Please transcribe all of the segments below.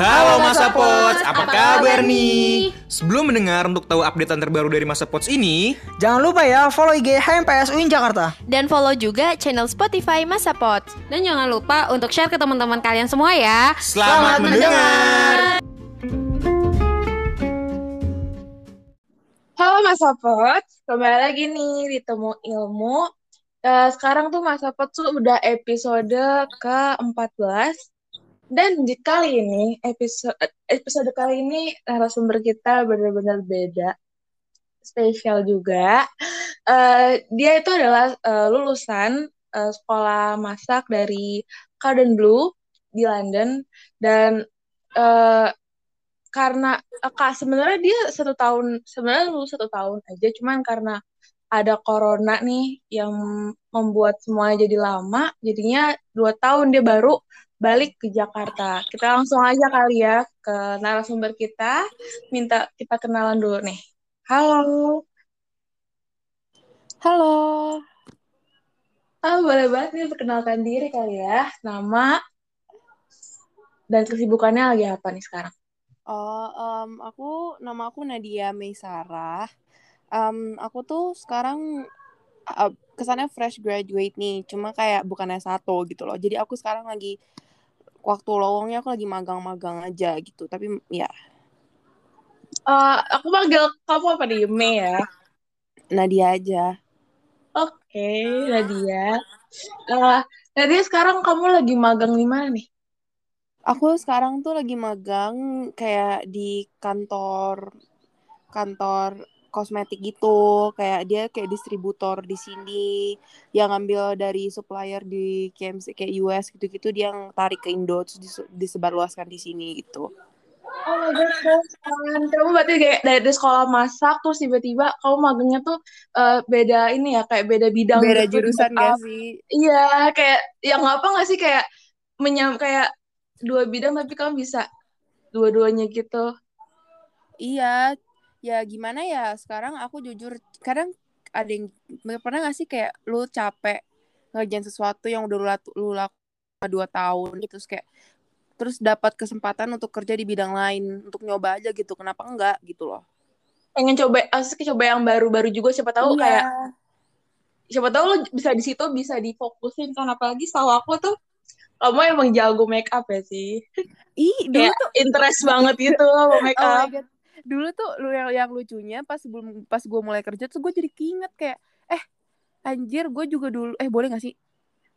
Halo Masa Pots, apa kabar nih? Sebelum mendengar untuk tahu updatean terbaru dari Masa Pots ini, Jangan lupa ya follow IG HMPS UIN Jakarta. Dan follow juga channel Spotify Masa Pot. Dan jangan lupa untuk share ke teman-teman kalian semua ya. selamat, mendengar. Halo Mas Sapot, kembali lagi nih di Temu Ilmu. Eh, sekarang tuh Mas Sapot tuh udah episode ke-14. Dan di kali ini, episode episode kali ini narasumber kita benar-benar beda. Spesial juga. Eh, dia itu adalah eh, lulusan eh, sekolah masak dari Garden Blue di London. Dan eh, karena kak sebenarnya dia satu tahun sebenarnya lulus satu tahun aja cuman karena ada corona nih yang membuat semuanya jadi lama jadinya dua tahun dia baru balik ke Jakarta. Kita langsung aja kali ya ke narasumber kita. Minta kita kenalan dulu nih. Halo. Halo. halo boleh banget nih perkenalkan diri kali ya. Nama dan kesibukannya lagi apa nih sekarang? Oh, em, aku nama aku Nadia Meisarah. Em, aku tuh sekarang uh, kesannya fresh graduate nih, cuma kayak bukan S1 gitu loh. Jadi aku sekarang lagi waktu lowongnya aku lagi magang-magang aja gitu. Tapi ya Eh, aku panggil kamu apa nih Mei ya Nadia aja. Oke, Nadia. Eh, Nadia sekarang kamu lagi magang di mana nih? Aku sekarang tuh lagi magang kayak di kantor kantor kosmetik gitu. Kayak dia kayak distributor di sini yang ngambil dari supplier di KMC kayak US gitu-gitu dia yang tarik ke Indo terus dise- disebarluaskan di sini gitu. Oh my god. Kamu berarti kayak dari, dari sekolah masak terus tiba-tiba kamu magangnya tuh eh, beda ini ya, kayak beda bidang Beda gitu. jurusan gak sih? Iya, kayak yang apa nggak sih kayak menyam kayak dua bidang tapi kamu bisa dua-duanya gitu. Iya, ya gimana ya sekarang aku jujur kadang ada yang pernah gak sih kayak lu capek ngerjain sesuatu yang udah lu, latu- lu lakukan dua tahun gitu terus kayak terus dapat kesempatan untuk kerja di bidang lain untuk nyoba aja gitu kenapa enggak gitu loh Pengen coba, asli coba yang baru-baru juga siapa tahu Iya. kayak siapa tahu lo bisa di situ bisa difokusin kan apalagi setahu aku tuh kamu emang jago make up ya sih. ih dulu tuh interest banget gitu sama make oh up. God. Dulu tuh lu yang yang lucunya pas sebelum pas gue mulai kerja tuh gue jadi keinget kayak eh anjir gue juga dulu eh boleh gak sih?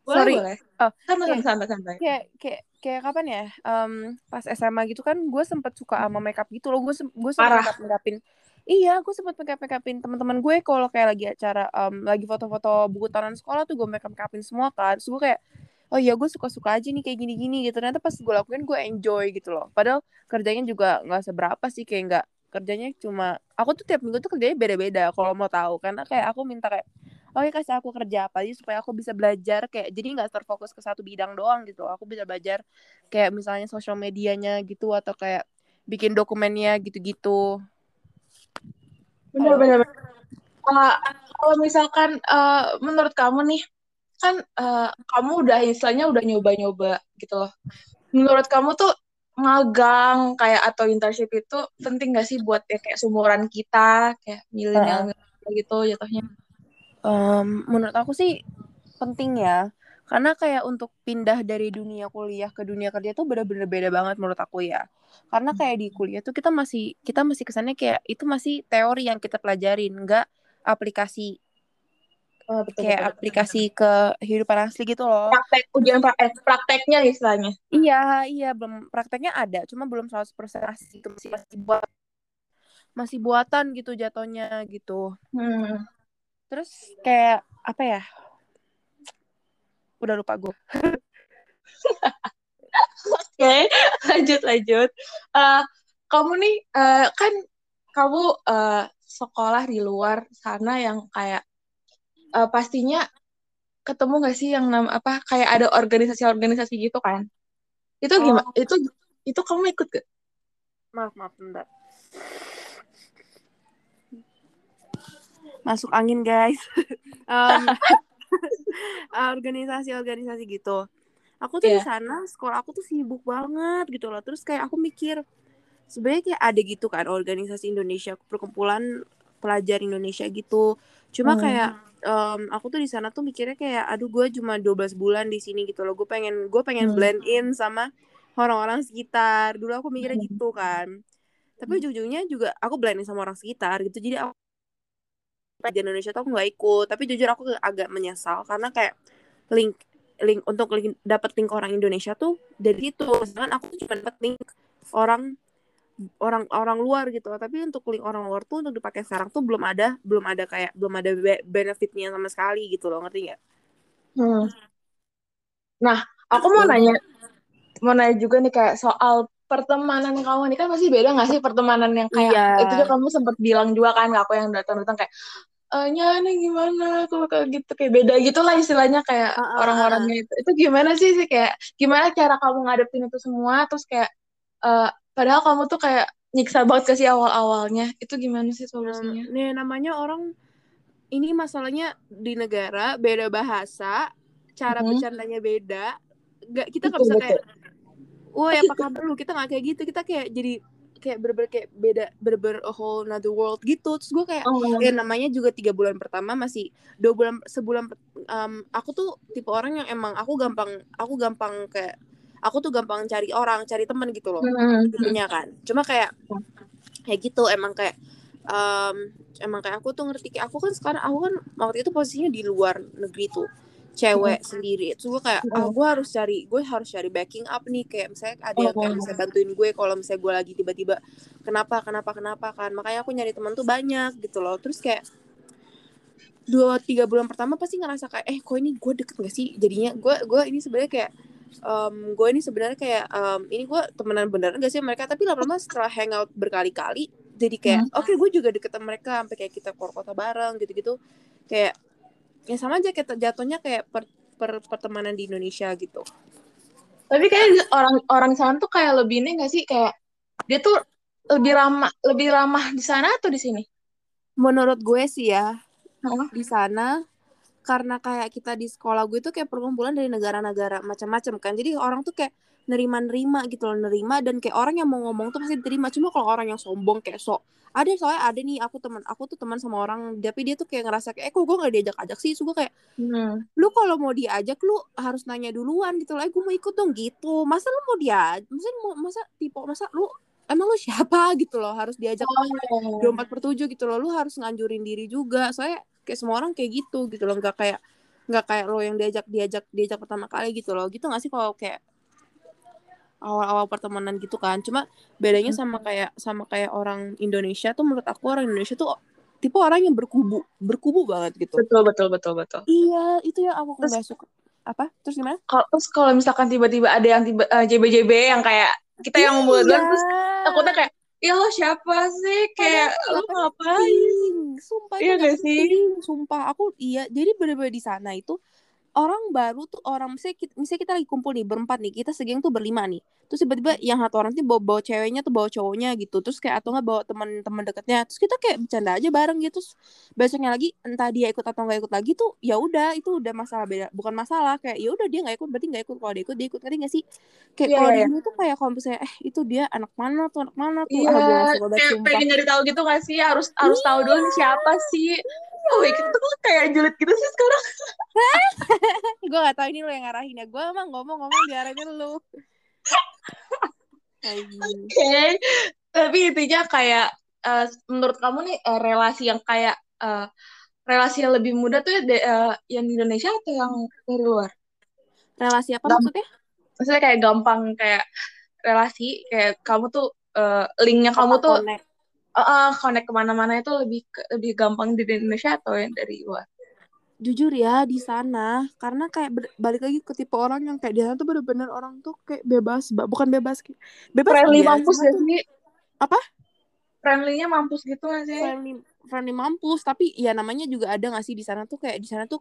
Boleh, sorry. boleh. Oh, Santai, iya. santai, santai. kayak kayak kayak kapan ya? Em, pas SMA gitu kan gue sempet suka sama makeup gitu loh. Gue gue sempet makeup makeupin iya gue sempet makeup makeupin teman-teman gue kalau kayak lagi acara em, lagi foto-foto buku tahunan sekolah tuh gue makeup makeupin semua kan. Terus gue kayak oh iya gue suka-suka aja nih kayak gini-gini. Gitu. Ternyata pas gue lakuin gue enjoy gitu loh. Padahal kerjanya juga nggak seberapa sih kayak nggak kerjanya cuma aku tuh tiap minggu tuh kerjanya beda-beda kalau mau tahu karena kayak aku minta kayak oh ya kasih aku kerja apa aja supaya aku bisa belajar kayak jadi nggak terfokus ke satu bidang doang gitu aku bisa belajar kayak misalnya sosial medianya gitu atau kayak bikin dokumennya gitu-gitu bener. Uh, kalau misalkan uh, menurut kamu nih, kan uh, kamu udah istilahnya udah nyoba-nyoba gitu loh. Menurut kamu tuh magang kayak atau internship itu penting gak sih buat ya, kayak sumuran kita, kayak milenial gitu jatuhnya? Em, menurut aku sih penting ya. Karena kayak untuk pindah dari dunia kuliah ke dunia kerja tuh bener-bener beda banget menurut aku ya. Karena kayak di kuliah tuh kita masih kita masih kesannya kayak itu masih teori yang kita pelajarin nggak aplikasi Oh, betul, kayak betul. aplikasi ke kehidupan asli gitu loh Praktek, ujian pra- eh, prakteknya istilahnya. Iya, iya, belum prakteknya ada, cuma belum 100% asli itu masih masih buat masih buatan gitu jatuhnya gitu. Hmm. Terus kayak apa ya? Udah lupa gue. Oke, lanjut lanjut. Eh, kamu nih eh, kan kamu eh, sekolah di luar sana yang kayak eh, pastinya ketemu gak sih yang nam apa kayak ada organisasi-organisasi gitu kan? Itu gimana? Itu itu kamu ikut gak? Maaf, maaf, bentar. Masuk angin, guys. Em, organisasi-organisasi gitu. aku tuh di Iya. sana sekolah aku tuh sibuk banget gitu loh terus kayak aku mikir sebenarnya kayak ada gitu kan organisasi Indonesia perkumpulan pelajar Indonesia gitu cuma Hmm. kayak em, aku tuh di sana tuh mikirnya kayak aduh gue cuma 12 bulan di sini gitu loh. Gue pengen gue pengen Hmm. blend in sama orang-orang sekitar. Dulu aku mikirnya Hmm. gitu kan. Tapi ujung-ujungnya juga aku blend in sama orang sekitar gitu. Jadi aku pelajar Indonesia tuh aku nggak ikut. Tapi jujur aku agak menyesal karena kayak link link untuk link, dapat link orang Indonesia tuh dari itu sedangkan aku tuh cuma dapat link orang orang orang luar gitu tapi untuk link orang luar tuh untuk dipakai sekarang tuh belum ada belum ada kayak belum ada be- benefitnya sama sekali gitu loh ngerti nggak? Hmm. Nah, aku mau nanya, mau nanya juga nih kayak soal pertemanan kamu nih. Kan pasti beda nggak sih pertemanan yang kayak Iya. itu juga kamu sempat bilang juga kan aku yang datang-datang kayak eh Nya, ini gimana? Kalau kayak gitu. Kayak beda gitu lah istilahnya kayak Ah, ah, orang-orangnya itu. Itu gimana sih sih? Kayak gimana cara kamu ngadepin itu semua? Terus kayak eh padahal kamu tuh kayak nyiksa banget ke sih awal-awalnya itu gimana sih solusinya? nih namanya orang ini masalahnya di negara beda bahasa cara Mhm. bercandanya beda nggak kita nggak bisa betul. kayak woi apa kabar lu kita nggak kayak gitu kita kayak jadi kayak bener kayak beda bener a whole another world gitu terus gue kayak Oh, ya namanya juga tiga bulan pertama masih dua bulan sebulan em, aku tuh tipe orang yang emang aku gampang aku gampang kayak aku tuh gampang cari orang cari teman gitu loh hmm, tipenya kan. Cuma kayak kayak gitu emang kayak em, emang kayak aku tuh ngerti kayak aku kan sekarang aku kan waktu itu posisinya di luar negeri tuh cewek sendiri. Terus gue kayak ah gue harus cari gue harus cari backing up nih kayak misalnya ada yang kayak bisa bantuin gue kalau misalnya gue lagi tiba-tiba kenapa kenapa kenapa? kan. Makanya aku nyari teman tuh banyak gitu loh. Terus kayak dua tiga bulan pertama pasti ngerasa kayak eh kok ini gue deket gak sih? Jadinya gue gue ini sebenarnya kayak em, gue ini sebenarnya kayak em, ini gue temenan beneran gak sih mereka? Tapi lama-lama setelah hangout berkali-kali jadi kayak oke gue juga deket sama mereka sampai kayak kita keluar kota bareng gitu-gitu. Kayak ya sama aja kayak jatuhnya kayak per, per- pertemanan di Indonesia gitu. Tapi kayak orang orang sana tuh kayak lebih ini gak sih? Kayak dia tuh lebih ramah lebih ramah di sana atau di sini? menurut gue sih ya Hah? di sana karena kayak kita di sekolah gue tuh kayak perkumpulan dari negara-negara macam-macam kan. Jadi orang tuh kayak nerima-nerima gitu loh nerima dan kayak orang yang mau ngomong tuh pasti diterima. Cuma kalau orang yang sombong kayak sok ada soalnya ada nih aku teman aku tuh teman sama orang tapi dia tuh kayak ngerasa kayak eh kok gue gak diajak ajak sih? So gue kayak Hmm. lu kalau mau diajak lu harus nanya duluan gitu lah gue mau ikut dong gitu. Masa lu mau diajak masa mau masa tipe masa lu emang lu siapa? gitu loh. Harus diajak Oh. 24 per 7 gitu loh. Lu harus nganjurin diri juga. Saya kayak semua orang kayak gitu gitu loh. Nggak kayak nggak kayak lo yang diajak diajak diajak pertama kali gitu loh. Gitu nggak sih kalau kayak awal-awal pertemanan gitu kan? Cuma bedanya sama kayak sama kayak orang Indonesia tuh menurut aku orang Indonesia tuh tipe orang yang berkubu berkubu banget gitu. Betul betul betul betul. iya itu yang aku nggak suka. Apa? Terus gimana? Kalau terus kalau misalkan tiba-tiba ada yang tiba eh, JBJB yang kayak kita yang Iya. terus takutnya kayak ya lo siapa sih kayak lo ngapain? sumpah Iya gak sih? sumpah aku iya jadi bener-bener di sana itu orang baru tuh orang misalnya kita, misalnya kita lagi kumpul nih berempat nih kita segeng tuh berlima nih. Terus tiba-tiba yang satu orang tuh bawa, bawa ceweknya tuh bawa cowoknya gitu. Terus kayak atau nggak bawa teman-teman dekatnya terus kita kayak bercanda aja bareng gitu. Terus besoknya lagi entah dia ikut atau nggak ikut lagi tuh ya udah itu udah masalah beda bukan masalah. Kayak ya udah dia nggak ikut berarti nggak ikut. Kalau dia ikut dia ikut. Ngerti nggak sih? Kayak Iya, kalau iya, di sini tuh kayak kalau misalnya eh itu dia anak mana tuh anak mana tuh? Iya, ah kayak pengen nyari tahu gitu gak sih? Harus harus tahu dulu siapa sih. Oh, itu tuh kayak julid gitu sih sekarang. gue gak tahu ini lo yang ngarahin ya gue emang ngomong-ngomong diarahin lu Anjing. Oke. Tapi intinya kayak eh, menurut kamu nih eh, relasi yang kayak eh, relasi yang lebih mudah tuh ya de- eh, yang di Indonesia atau yang dari luar? relasi apa Gam- maksudnya Maksudnya kayak gampang kayak relasi kayak kamu tuh eh, linknya kamu tuh Connect. Eh, eh, connect ke mana-mana itu lebih lebih gampang di Indonesia atau yang dari luar? jujur ya di sana karena kayak ber- balik lagi ke tipe orang yang kayak di sana tuh bener-bener orang tuh kayak bebas ba- bukan bebas kayak bebas Friendly iya, mampus tuh sih? Apa? Friendly-nya mampus gitu gak sih? friendly friendly mampus tapi ya namanya juga ada gak sih di sana tuh kayak di sana tuh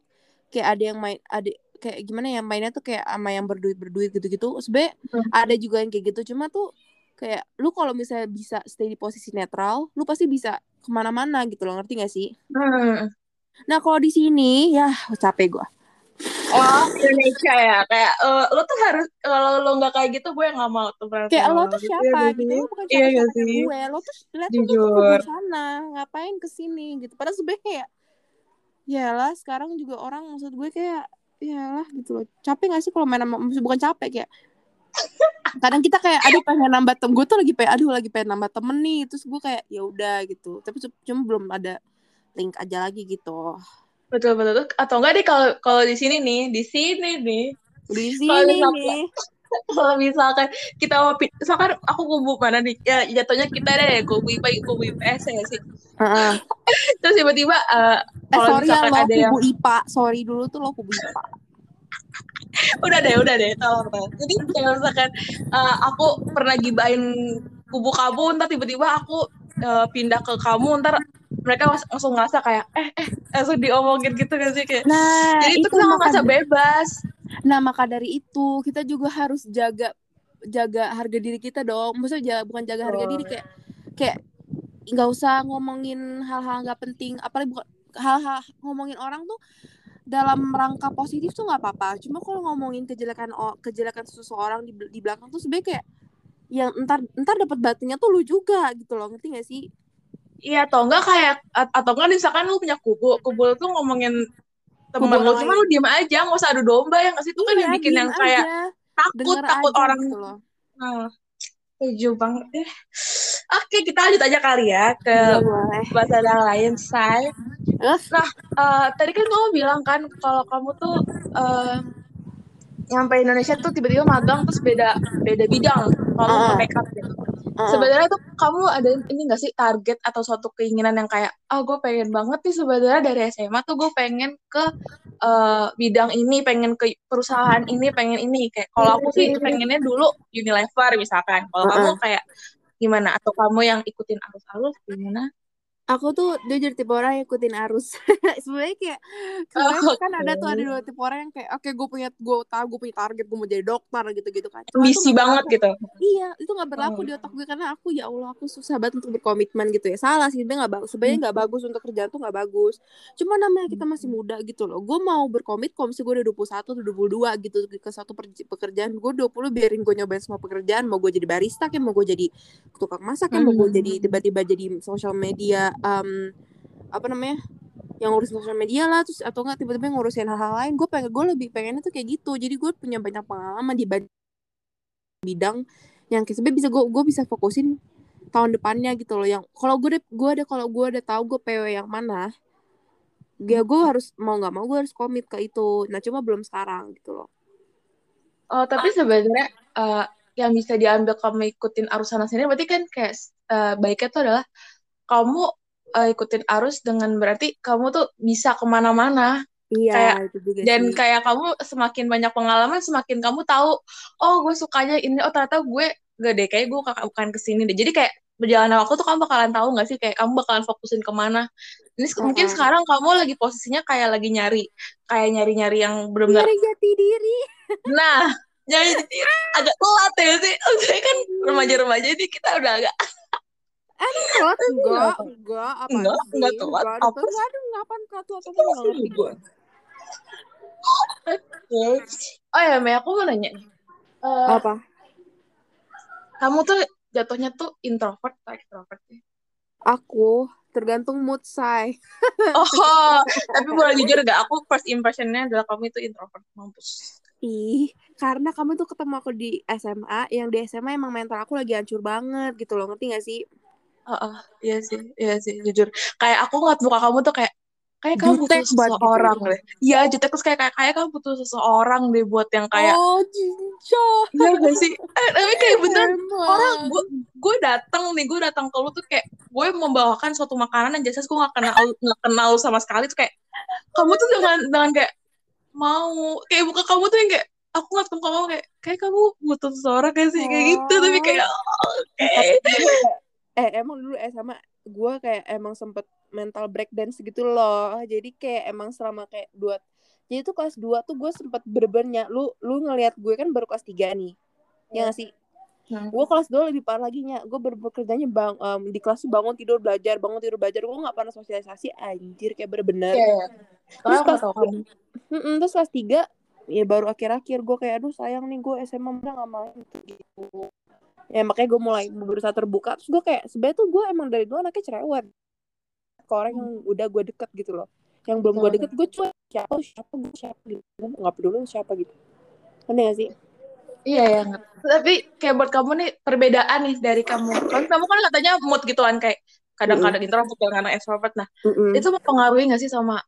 kayak ada yang main ada kayak gimana ya mainnya tuh kayak sama yang berduit berduit gitu-gitu sebenarnya Hmm. ada juga yang kayak gitu cuma tuh kayak lu kalau misalnya bisa stay di posisi netral lu pasti bisa ke mana-mana gitu loh ngerti gak sih Hmm. nah kalau di sini ya capek gua Oh, Indonesia ya. Kayak eh, lo tuh harus kalau lo nggak kayak gitu gue nggak mau tuh berarti. kayak lo sama tuh Gitu siapa ya, gitu Didi. lo bukan Iya siapa gak siapa sih? gue lo tuh lihat Jujur. tuh ke sana ngapain ke sini gitu padahal sebenarnya kayak ya lah sekarang juga orang maksud gue kayak ya lah gitu loh capek gak sih kalau main sama bukan capek kayak kadang kita kayak aduh pengen nambah tem gue tuh lagi pengen aduh lagi pengen nambah temen nih terus gue kayak ya udah gitu tapi cu- cuma belum ada link aja lagi gitu Betul betul. Atau enggak deh kalau kalau di sini nih, di sini nih. di sini misalkan- nih Kalau misalkan kita mau misalkan aku kubu mana nih? Ya jatuhnya kita deh kubu IPA kubu IPS ya sih. Heeh. Terus tiba-tiba eh, eh kalau sorry ya misalkan lo ada yang kubu IPA sorry dulu tuh lo kubu IPA udah deh udah deh tolong tolong. Jadi kayak misalkan eh, aku pernah gibain kubu kamu ntar tiba-tiba aku eh, pindah ke kamu ntar mereka langsung ngerasa kayak eh eh langsung diomongin gitu kan sih? Kayak nah jadi itu itu kita ngerasa bebas? Nah, maka dari itu kita juga harus jaga jaga harga diri kita dong. Maksudnya jaga, bukan jaga harga diri kayak kayak nggak usah ngomongin hal-hal nggak penting, apalagi bukan hal-hal ngomongin orang tuh dalam rangka positif tuh nggak apa-apa. Cuma kalau ngomongin kejelekan kejelekan seseorang di, di belakang tuh sebenarnya kayak yang entar entar dapat batunya tuh lu juga gitu loh, ngerti gak sih? iya atau enggak kayak at- atau enggak misalkan lu punya kubu kubu tuh ngomongin temen Kubu lu cuma lu diem aja nggak usah adu domba ya nggak sih itu kan yang Iya, bikin diem yang kayak takut takut aja orang gitu loh. nah, setuju banget deh oke kita lanjut aja kali ya ke Iya, bahasa yang lain say Nah, eh, tadi kan kamu bilang kan kalau kamu tuh eh nyampe Indonesia tuh tiba-tiba magang terus beda beda bidang kalau ke makeup gitu. uh-uh. Sebenarnya tuh kamu ada ini gak sih target atau suatu keinginan yang kayak ah gue pengen banget nih sebenarnya dari SMA tuh gue pengen ke eh, bidang ini, pengen ke perusahaan ini, pengen ini kayak kalau aku sih pengennya dulu Unilever misalkan. Kalau kamu Uh-uh. kayak gimana atau kamu yang ikutin arus-arus gimana? Aku tuh jujur tipe orang yang ikutin arus. Sebenarnya kayak Oh, sebenarnya kan ada tuh ada dua tipe orang yang kayak oke gue punya gue tahu gue punya target gue mau jadi dokter gitu gitu kan Ambisi banget gitu. iya itu nggak berlaku Hmm. di otak gue karena aku ya allah aku susah banget untuk berkomitmen gitu ya. Salah sih sebenarnya nggak bagus sebenarnya nggak bagus untuk kerjaan tuh nggak bagus. Cuma namanya kita masih muda gitu loh. Gue mau berkomit kalau misalnya gue udah 21 atau 22 gitu ke satu pekerjaan gue 20 biarin gue nyobain semua pekerjaan. Mau gue jadi barista kayak mau gue jadi tukang masak kayak mau gue Hmm. jadi tiba-tiba jadi social media um, apa namanya yang ngurusin sosial media lah terus atau enggak tiba-tiba ngurusin hal-hal lain gue pengen gue lebih pengennya tuh kayak gitu. Jadi gue punya banyak pengalaman di bidang yang kayak sebenarnya bisa gue gue bisa fokusin tahun depannya gitu loh. Yang kalau gue gue ada kalau gue udah tahu gue PW yang mana ya gue harus mau nggak mau gue harus komit ke itu. Nah cuma belum sekarang gitu loh. Oh, tapi sebenarnya eh, yang bisa diambil kamu ikutin arus sana sini berarti kan kayak eh, baiknya tuh adalah kamu eh, ikutin arus dengan berarti kamu tuh bisa ke mana-mana. Iya Kayak- itu juga dan sih. kayak kamu semakin banyak pengalaman semakin kamu tahu oh gue sukanya ini oh ternyata gue gak deh kayak gue bukan ke sini deh. Jadi kayak berjalan waktu tuh kamu bakalan tahu nggak sih kayak kamu bakalan fokusin ke mana. Ini se- mungkin sekarang kamu lagi posisinya kayak lagi nyari kayak nyari-nyari yang benar-benar nyari jati diri. Nah, nyari titik agak telat ya sih. Maksudnya kan remaja-remaja ini kita udah agak telat enggak enggak apa Enggak, sih enggak telat. enggak Apa enggak ada ngapain telat telat ngerti gue Oh ya, Mei, aku mau nanya. Eh, apa kamu tuh jatuhnya tuh introvert atau extrovert sih? aku tergantung mood say Oh, tapi boleh jujur gak? Aku first impressionnya adalah kamu itu introvert. Mampus. ih karena kamu tuh ketemu aku di SMA yang di SMA emang mental aku lagi hancur banget gitu loh ngerti gak sih Heeh, iya sih, iya sih, jujur. Kayak aku ngeliat muka kamu tuh kayak kayak kamu butuh gitu seseorang ya. deh. Iya, jutek terus kayak kayak kayak kamu butuh seseorang deh buat yang kayak oh cinca Iya gak sih? Eh, tapi kayak bener orang gue gue datang nih gue datang ke lu tuh kayak gue membawakan suatu makanan yang jelas gue gak kenal nggak kenal sama sekali tuh kayak kamu tuh dengan dengan kayak mau kayak buka kamu tuh yang kayak aku ngeliat muka kamu kayak kayak kamu butuh seseorang kayak sih kayak gitu tapi kayak oh, oke eh emang dulu SMA gue kayak emang sempet mental breakdance gitu loh. Jadi kayak emang selama kayak dua jadi tuh kelas 2 tuh gue sempet bener-bener lu lu ngelihat gue kan baru kelas 3 nih. Ya gak sih? Hmm. gue kelas 2 lebih parah lagi nya. Gue ber bekerjanya bang em, di kelas tuh bangun tidur belajar bangun tidur belajar. Gue nggak pernah sosialisasi anjir kayak bener-bener. Iya, iya. Terus tau kamu Mm-mm, terus kelas 3 ya baru akhir-akhir. Gue kayak aduh sayang nih gue SMA udah gak main. Gitu ya makanya gue mulai berusaha terbuka terus gue kayak sebenarnya tuh gue emang dari dulu anaknya cerewet ke orang yang udah gue deket gitu loh yang belum gue deket gue cuek siapa siapa gue siapa gitu gue nggak peduli siapa gitu Ngerti gak sih Iya ya. Tapi kayak buat kamu nih perbedaan nih dari kamu. Kan kamu kan katanya mood gitu kan kayak kadang-kadang introvert kadang-kadang extrovert. Nah, Mm-mm. itu mempengaruhi gak sih sama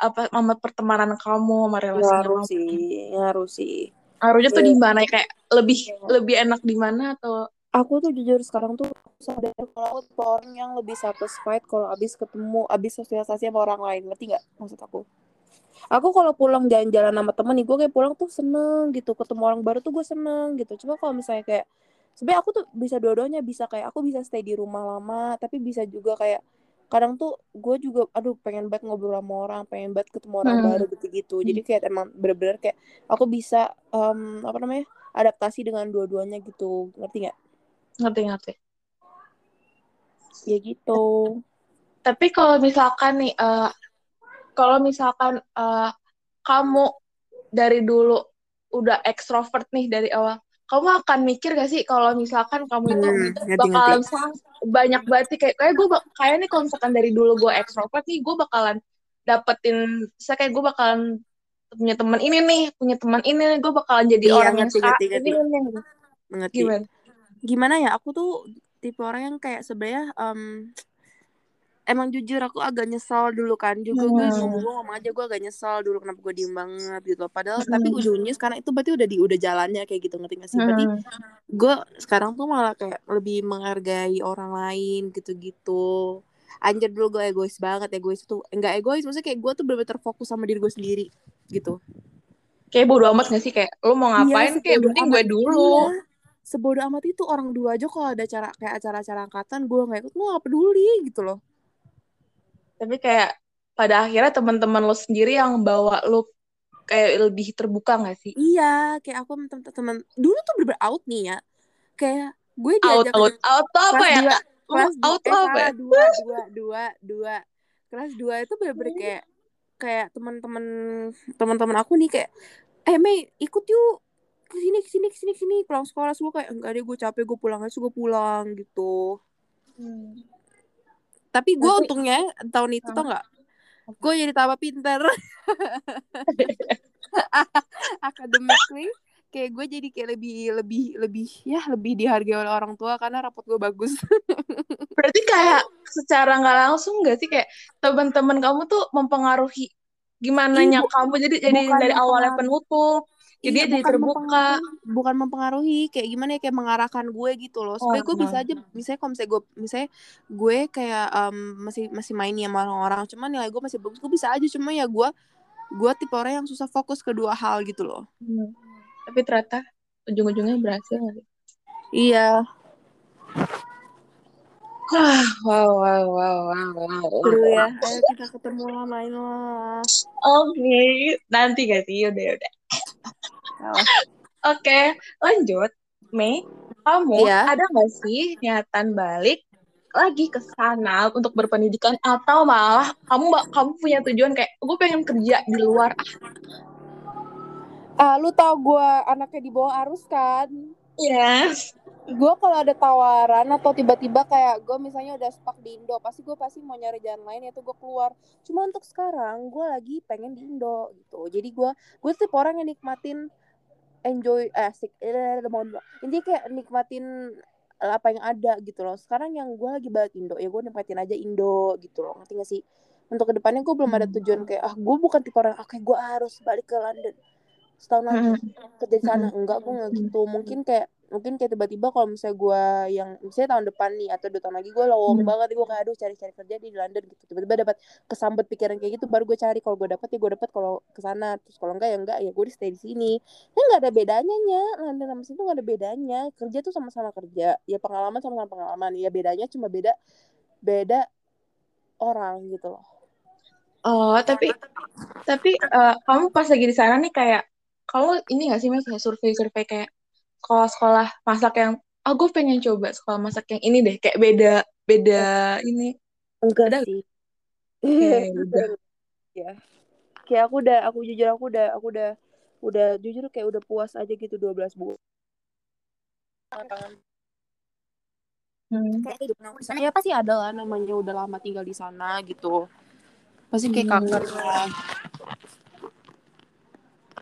apa sama pertemanan kamu sama relasinya ngaruh kamu? sih ngaruh sih Ngaruhnya tuh Iya. di mana kayak lebih lebih enak di mana atau? Aku tuh jujur sekarang tuh sadar kalau aku tipe orang yang lebih satisfied kalau abis ketemu abis sosialisasi sama orang lain. Ngerti nggak maksud aku? Aku kalau pulang jalan-jalan sama temen nih gue kayak pulang tuh seneng gitu. Ketemu orang baru tuh gue seneng gitu. Cuma kalau misalnya kayak sebenarnya aku tuh bisa dua-duanya. Bisa kayak aku bisa stay di rumah lama tapi bisa juga kayak kadang tuh gue juga aduh pengen banget ngobrol sama orang pengen banget ketemu orang Hmm. baru gitu-gitu. Jadi kayak emang bener-bener kayak aku bisa em, apa namanya adaptasi dengan dua-duanya gitu ngerti nggak ngerti-ngerti. ya gitu Tapi kalau misalkan nih, eh, kalau misalkan eh, kamu dari dulu udah ekstrovert nih dari awal, kamu akan mikir gak sih kalau misalkan kamu itu Hmm, ngerti, bakalan ngerti. banyak banget sih kayak kayak gue kayak nih kalau misalkan dari dulu gue ekstrovert nih, gue bakalan dapetin, saya kayak gue bakalan punya teman ini nih, punya teman ini nih, gue bakalan jadi Iya, orang yang ngerti, sa- ngerti, ngerti. ini nih. mengerti Gimana? gimana ya aku tuh tipe orang yang kayak sebenarnya em, emang jujur aku agak nyesal dulu kan juga gue Hmm. ngomong ngomong aja gue agak nyesal dulu kenapa gue diem banget gitu loh. padahal Hmm. tapi ujungnya sekarang itu berarti udah di udah jalannya kayak gitu ngerti gak sih berarti Hmm. gue sekarang tuh malah kayak lebih menghargai orang lain gitu-gitu anjir dulu gue egois banget egois tuh enggak egois maksudnya kayak gue tuh bener-bener terfokus sama diri gue sendiri gitu. Kayak bodo amat gak sih? Kayak lu mau ngapain? kayak sebodo penting gue dulu. iya, sebodo amat itu orang dua aja kalau ada acara kayak acara-acara angkatan gue nggak ikut gue nggak peduli gitu loh. Tapi kayak pada akhirnya teman-teman lo sendiri yang bawa lo kayak lebih terbuka gak sih? Iya kayak aku teman-teman dulu tuh bener out nih ya. Kayak gue out diajak out out tuh apa ya? dua? Lo kelas out eh, apa dua dua dua dua. Kelas dua itu bener-bener kayak kayak teman-teman teman-teman aku nih kayak eh Mei ikut yuk. Ke sini ke sini ke sini ke sini pulang sekolah gue kayak enggak deh gue capek gue pulang aja gue pulang gitu. Tapi gue Tapi- untungnya tahun itu tau nggak? Gue jadi tambah pinter. Academically kayak gue jadi kayak lebih lebih lebih ya lebih dihargai oleh orang tua karena rapot gue bagus. Berarti kayak secara nggak langsung gak sih? Kayak teman-teman kamu tuh mempengaruhi gimana Ih, nya kamu? Jadi jadi dari awalnya penutup jadi Iya, dia jadi bukan terbuka. mempengaruhi- bukan mempengaruhi kayak gimana ya kayak mengarahkan gue gitu loh. Sebenarnya gue Oh, bisa aja misalnya kalau misalnya gue misalnya gue kayak em, masih masih main nih sama orang-orang cuman nilai gue masih bagus gue bisa aja. Cuma ya gue gue tipe orang yang susah fokus ke dua hal gitu loh. Hmm. Tapi ternyata ujung-ujungnya berhasil gak sih? Iya. Wah, wow wow wow wow wow, seru ya. Ayo kita ketemu lah main lah oke nanti gak sih? Udah udah. Oke, lanjut. Mei, kamu Iya. ada nggak sih niatan balik lagi ke sana untuk berpendidikan? Atau malah kamu kamu punya tujuan kayak gue pengen kerja di luar ah lu tau gue anaknya di bawah arus kan? Yes gue kalau ada tawaran atau tiba-tiba kayak gue misalnya udah stuck di Indo pasti gue pasti mau nyari jalan lain yaitu gue keluar. Cuma untuk sekarang gue lagi pengen di Indo gitu. Jadi gue gue tipe orang yang nikmatin enjoy eh, asik. Eh, intinya kayak nikmatin apa yang ada gitu loh. Sekarang yang gue lagi balik Indo ya gue nikmatin aja Indo gitu loh. Ngerti gak sih? Untuk ke depannya gue belum ada tujuan kayak ah gue bukan tipe orang oke gue harus balik ke London setahun lagi kerja di sana enggak gue nggak gitu. Mungkin kayak mungkin kayak tiba-tiba kalau misalnya gue yang misalnya tahun depan nih atau dua tahun lagi gue lowong Hmm. banget. Gue kayak aduh cari-cari kerja di London gitu. Tiba-tiba dapat kesambet pikiran kayak gitu baru gue cari. Kalau gue dapat ya gue dapat kalau ke sana terus kalau enggak ya enggak. Ya gue di stay di sini. Kan nggak ada bedanya nya. London sama sini tuh nggak ada bedanya. Kerja tuh sama-sama kerja. Ya pengalaman sama-sama pengalaman. Ya bedanya cuma beda beda orang gitu loh. Oh tapi tapi eh, kamu pas lagi di sana nih kayak kamu ini nggak sih mas kayak survei-survei kayak sekolah-sekolah masak yang ah gue pengen coba sekolah masak yang ini deh kayak beda beda ini. Enggak Ada- sih. Udah. ya. Kayak aku udah aku jujur aku udah aku udah udah jujur kayak udah puas aja gitu 12 bulan Hmm. kayak hidup di sana ya pasti ada lah namanya udah lama tinggal di sana gitu. Pasti kayak Hmm. kangen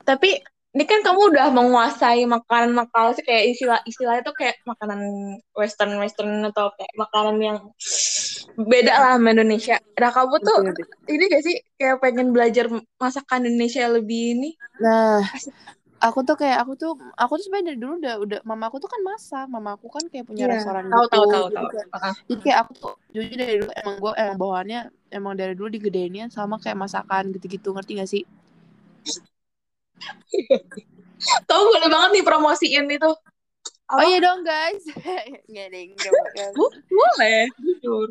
Tapi ini kan kamu udah menguasai makanan makanan sih kayak istilah istilahnya tuh kayak makanan western western atau kayak makanan yang beda lah sama Indonesia. Nah kamu tuh Betul, betul. ini gak sih kayak pengen belajar masakan Indonesia lebih ini? nah aku tuh kayak aku tuh aku tuh sebenarnya dari dulu udah udah mama aku tuh kan masak mama aku kan kayak punya Iya, restoran tahu, gitu tahu, tahu, Jadi tahu. kayak- jadi kayak aku tuh jujur dari dulu emang gue emang bawaannya emang dari dulu digedeinnya sama kayak masakan gitu-gitu ngerti gak sih Kamu boleh banget nih promosiin itu. oh iya dong guys. Nggak deh boleh, jujur.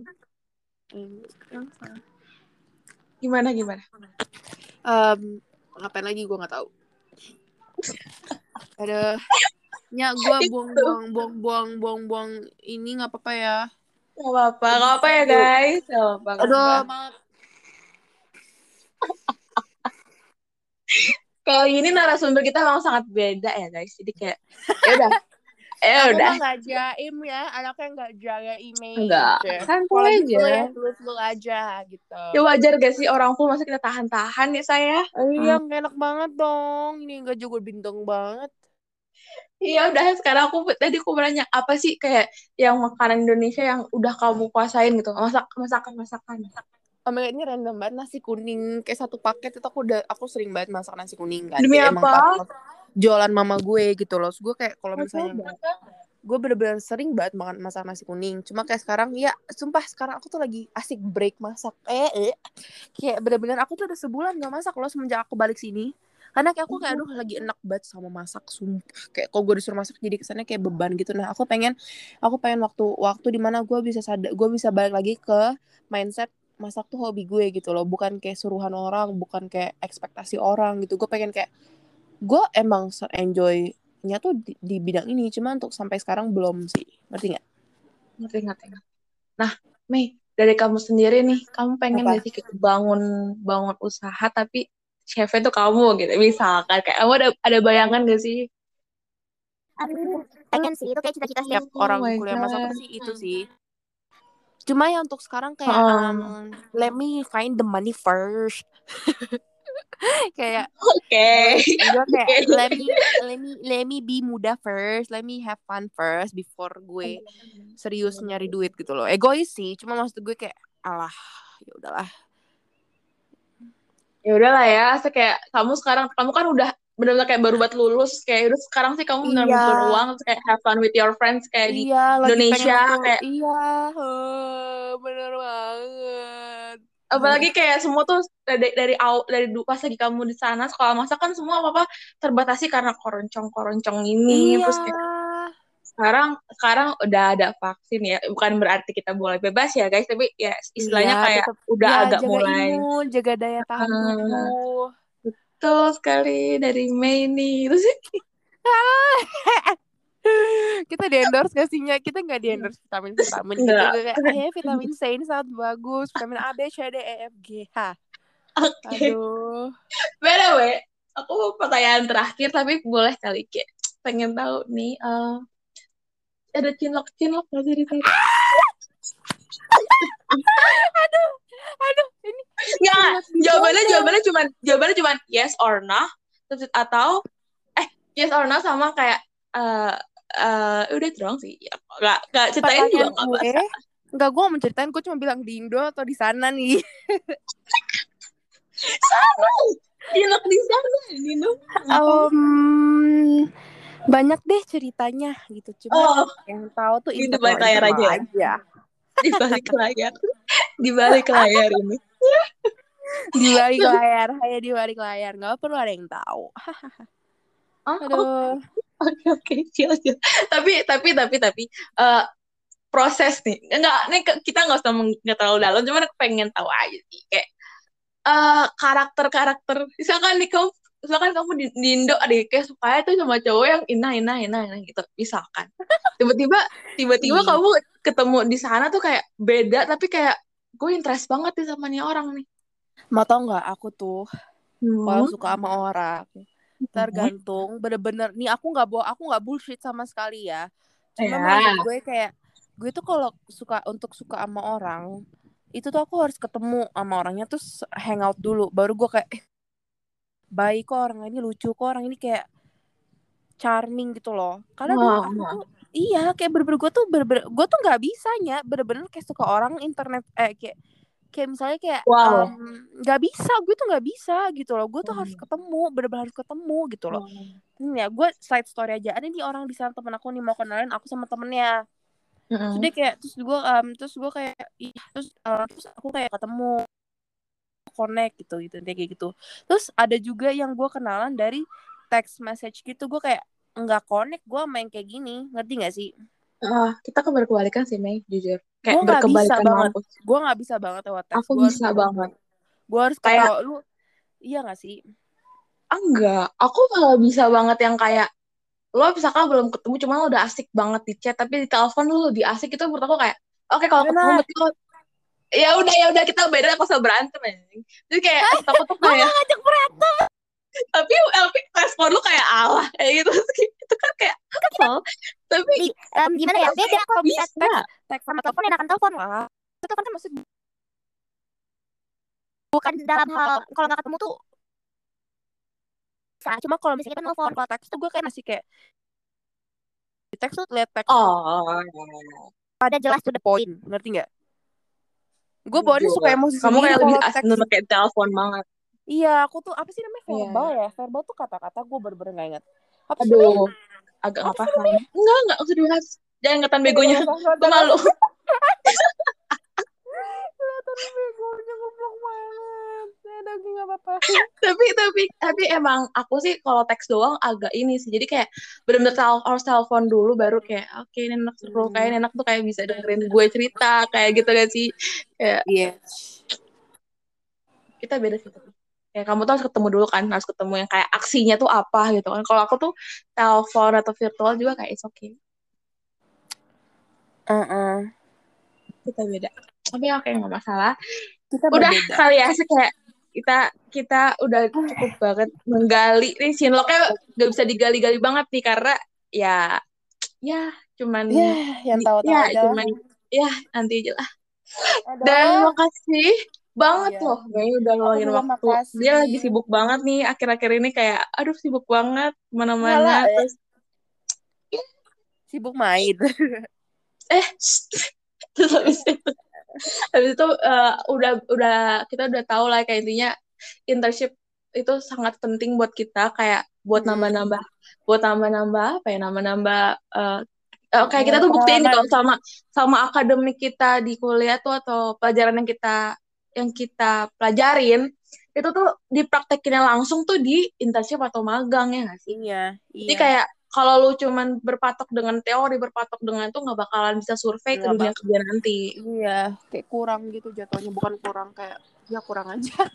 Gimana gimana? Em, ngapain lagi? Gue nggak tahu. Ada ya gue buang buang buang buang buang buang ini nggak apa-apa ya. Gak apa-apa, gak apa-apa ya guys. Gak apa-apa. aduh maaf Kalau ini narasumber kita memang sangat beda ya guys. Jadi kayak ya udah. Ya Aku udah. mah nggak jaim ya, anaknya nggak jaga image. Enggak. Kalau Santai gitu aja. ya, lu aja gitu. Ya wajar gak sih orang full masa kita tahan-tahan ya saya? Iya, nggak enak banget dong. Ini nggak juga bintang banget. Iya udah sekarang aku tadi aku bertanya apa sih kayak yang makanan Indonesia yang udah kamu kuasain gitu masak masakan masakan Oh my God, ini random banget nasi kuning kayak satu paket itu aku udah aku sering banget masak nasi kuning kan. Demi apa? Jualan mama gue gitu loh. Terus gue kayak kalau misalnya gue bener-bener sering banget makan masak nasi kuning. Cuma kayak sekarang ya sumpah sekarang aku tuh lagi asik break masak. Eh, eh. kayak bener-bener aku tuh udah sebulan gak masak loh semenjak aku balik sini. Karena kayak aku kayak aduh lagi enak banget sama masak sumpah. Kayak kalau gue disuruh masak jadi kesannya kayak beban gitu. Nah, aku pengen aku pengen waktu waktu di mana gue bisa sadar gue bisa balik lagi ke mindset masak tuh hobi gue gitu loh. Bukan kayak suruhan orang bukan kayak ekspektasi orang gitu. Gue pengen kayak gue emang enjoy-nya tuh di, di bidang ini. Cuma untuk sampai sekarang belum sih. Ngerti nggak? Ngerti ngerti. Nah Mei dari kamu sendiri nih kamu pengen Apa? sih bangun bangun usaha tapi chefnya tuh kamu gitu? Misalkan kayak kamu ada ada bayangan gak sih? pengen sih itu kayak cita-cita sih setiap Oh orang kuliah masak sih itu sih cuma ya untuk sekarang kayak Hmm. um, let me find the money first kayak Oke. gue kayak Oke. let me let me let me be muda first let me have fun first before gue serius nyari duit gitu loh egois sih cuma maksud gue kayak alah ya udahlah Ya udahlah ya, se- kayak kamu sekarang kamu kan udah benar-benar kayak baru buat lulus kayak udah sekarang sih kamu benar Iya. ngumpulin uang terus kayak have fun with your friends kayak di iya lagi Indonesia, kayak- iya eh, bener banget apalagi kayak semua tuh dari dari aw- dari pas lagi kamu di sana sekolah masak kan semua apa apa terbatasi karena koroncong-koroncong ini iya terus kayak sekarang sekarang udah ada vaksin ya bukan berarti kita boleh bebas ya guys tapi ya istilahnya Iya, kayak tetep- udah ya, agak jaga mulai imun jaga daya tahan Ah. tubuh betul sekali dari Mei nih terus kita di endorse gak sih kita nggak di endorse vitamin vitamin gitu kayak eh vitamin C ini sangat bagus vitamin A B C D E F G H. Oke. Aduh. By the way aku mau pertanyaan terakhir tapi boleh kali kayak pengen tahu nih eh, ada cinlok cinlok nggak sih di sana? Aduh ini Nggak, di jawabannya jawabannya cuman jawabannya cuman yes or no. Terus atau eh yes or no sama kayak eh eh udah itu doang sih. Ya, nggak nggak ceritain juga nggak gue Enggak, gue mau menceritain, gue cuma bilang di Indo atau di sana nih. cinlok di sana Nino Um, banyak deh ceritanya gitu. Cuma oh. yang tahu tuh Di internal- balik layar internal aja. Di balik layar. Di balik layar ini Di balik layar, hanya di balik layar. Nggak perlu ada yang tahu. oh, Aduh. Oke oke. Chill chill. Tapi tapi tapi tapi eh proses nih. Enggak nih kita nggak usah nggak terlalu dalam. Cuman aku pengen tahu aja sih. Kayak eh karakter karakter misalkan nih kamu misalkan kamu di, di Indo ada kayak supaya tuh sama cowok yang inah inah inah inah gitu. Misalkan. Tiba-tiba tiba-tiba kamu ketemu di sana tuh kayak beda tapi kayak gue interest banget nih sama nih orang nih. Mau tau nggak aku tuh kalau hmm. suka sama orang, tergantung bener-bener nih aku nggak bawa aku nggak bullshit sama sekali ya. Cuma Ya. menurut gue kayak gue tuh kalau suka untuk suka sama orang itu tuh aku harus ketemu sama orangnya terus hangout dulu. Baru gue kayak eh, baik kok orang ini lucu kok orang ini kayak charming gitu loh. Karena dulu Wah, aku tuh iya kayak bener-bener gue tuh bener-bener gue tuh nggak bisanya bener-bener kayak suka orang internet eh kayak kayak misalnya kayak Wow. em, nggak bisa gue tuh nggak bisa gitu loh. Gue tuh harus Hmm. ketemu bener-bener harus ketemu gitu loh. Ini ya gue side story aja. Ada nih orang di sana temen aku nih mau kenalin aku sama temennya. Terus Mm-mm. dia kayak terus gue em, terus gue kayak ih terus eh, terus aku kayak ketemu connect gitu gitu kayak gitu. Terus ada juga yang gue kenalan dari text message gitu. Gue kayak nggak connect gue main kayak gini. Ngerti gak sih? Ah, kita kan berkebalikan sih, Mei, jujur. gue Kayak nggak bisa banget. gue nggak bisa banget lewat teks Aku gue harus bisa ketemu banget. gue harus Kayak- ketawa lu. Iya gak sih? Ah, enggak, aku malah bisa banget yang kayak lo misalkan belum ketemu cuma lo udah asik banget di chat tapi di telepon lo lebih asik itu menurut aku kayak oke kalau ketemu berarti lo ya udah ya udah kita beda aku usah berantem anjing. Jadi kayak aku tuh kayak ngajak berantem tapi tapi respon lu kayak Allah kayak gitu itu kan kayak kesel tapi Di, em, gimana ya? Beda kalau bisa teks teks sama telepon enakan telepon. Lah itu telepon kan maksud bukan dalam hal kalau nggak ketemu tuh bisa cuma kalau misalnya kita nelfon kalau teks tuh gue kayak masih kayak di teks tuh liat teks oh. Ada jelas to the point ngerti nggak? Gue Jujur. suka emosi kamu kayak lebih asik kayak telepon banget iya aku tuh apa sih namanya Iya. verbal ya? Verbal tuh kata-kata gue bener-bener gak inget apa sih aduh agak nggak paham enggak enggak usah dibahas. Jangan ngeliatan begonya. gue malu. Kelihatan begonya goblok banget. Ya udah gue gak apa-apa. Tapi tapi tapi emang aku sih kalau teks doang agak ini sih. Jadi kayak bener-bener tel- harus telepon dulu baru kayak oke ini enak seru Hmm. kayak enak tuh kayak bisa dengerin gue cerita kayak gitu gak sih? Kayak iya. kita beda sih tapi kayak kamu tuh harus ketemu dulu kan harus ketemu yang kayak aksinya tuh apa gitu kan. Kalau aku tuh telepon atau virtual juga kayak it's okay. Heeh. kita beda. Tapi oke nggak masalah. Kita udah berbeda. kali ya kayak kita kita udah cukup banget menggali. Nih Shinlocknya gak bisa digali-gali banget nih karena ya ya cuman ya yang tahu-tahu ya aja cuman ya nanti aja lah. Dan makasih banget Iya. loh Mei udah luangin juga waktu makasih. dia lagi sibuk banget nih akhir-akhir ini kayak aduh sibuk banget eh. terus sibuk main eh terus habis itu habis itu eh, udah udah kita udah tahu lah kayak intinya internship itu sangat penting buat kita kayak buat Hmm. nambah-nambah buat nambah-nambah apa ya nambah-nambah eh, kayak kita tuh buktiin gitu Pengalaman. sama sama akademik kita di kuliah tuh atau pelajaran yang kita yang kita pelajarin itu tuh dipraktekinnya langsung tuh di internship atau magang ya nggak sih? iya Jadi iya kayak kalau lu cuman berpatok dengan teori, berpatok dengan itu nggak bakalan bisa survei ke dunia kerja nanti. iya kayak kurang gitu jatuhnya bukan kurang kayak ya kurang aja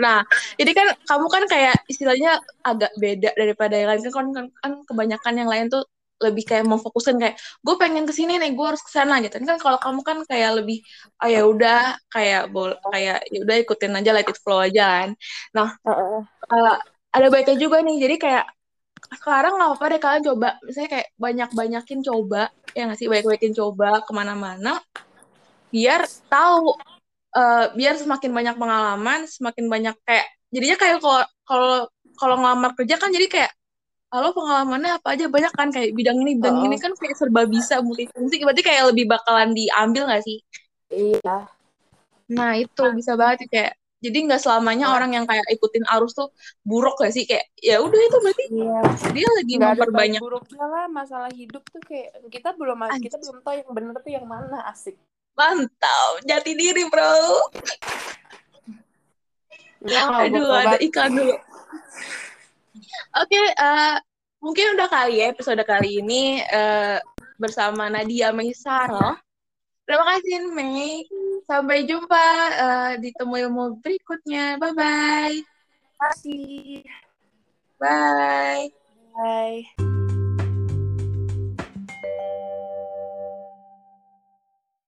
Nah, jadi kan kamu kan kayak istilahnya agak beda daripada yang lain kan, kan, kan kebanyakan yang lain tuh lebih kayak memfokuskan kayak gue pengen ke sini nih, gue harus ke sana gitu. Kan kalau kamu kan kayak lebih oh ya udah kayak bol kayak ya udah ikutin aja let it flow aja kan. Nah, eh, ada baiknya juga nih. Jadi kayak sekarang nggak apa-apa deh kalian coba misalnya kayak banyak-banyakin coba ya nggak sih banyak-banyakin coba ke mana-mana biar tahu eh, biar semakin banyak pengalaman semakin banyak kayak jadinya kayak kalau kalau kalau ngelamar kerja kan jadi kayak halo pengalamannya apa aja? Banyak kan kayak bidang ini bidang Oh. ini kan kayak serba bisa multifungsi berarti kayak lebih bakalan diambil nggak sih? Iya. Nah itu bisa banget kayak jadi nggak selamanya orang yang kayak ikutin arus tuh buruk gak sih? Kayak ya udah itu berarti iya. dia lagi ada baik memperbanyak buruknya lah masalah hidup tuh kayak kita belum kita belum tahu yang bener tuh yang mana asik. Mantap jati diri bro. Kalau aduh ada iklan dulu oke eh, mungkin udah kali ya episode kali ini eh, bersama Nadia Meisaro terima kasih Mei. Sampai jumpa eh, di temu ilmu berikutnya. Bye bye kasih. Bye. Bye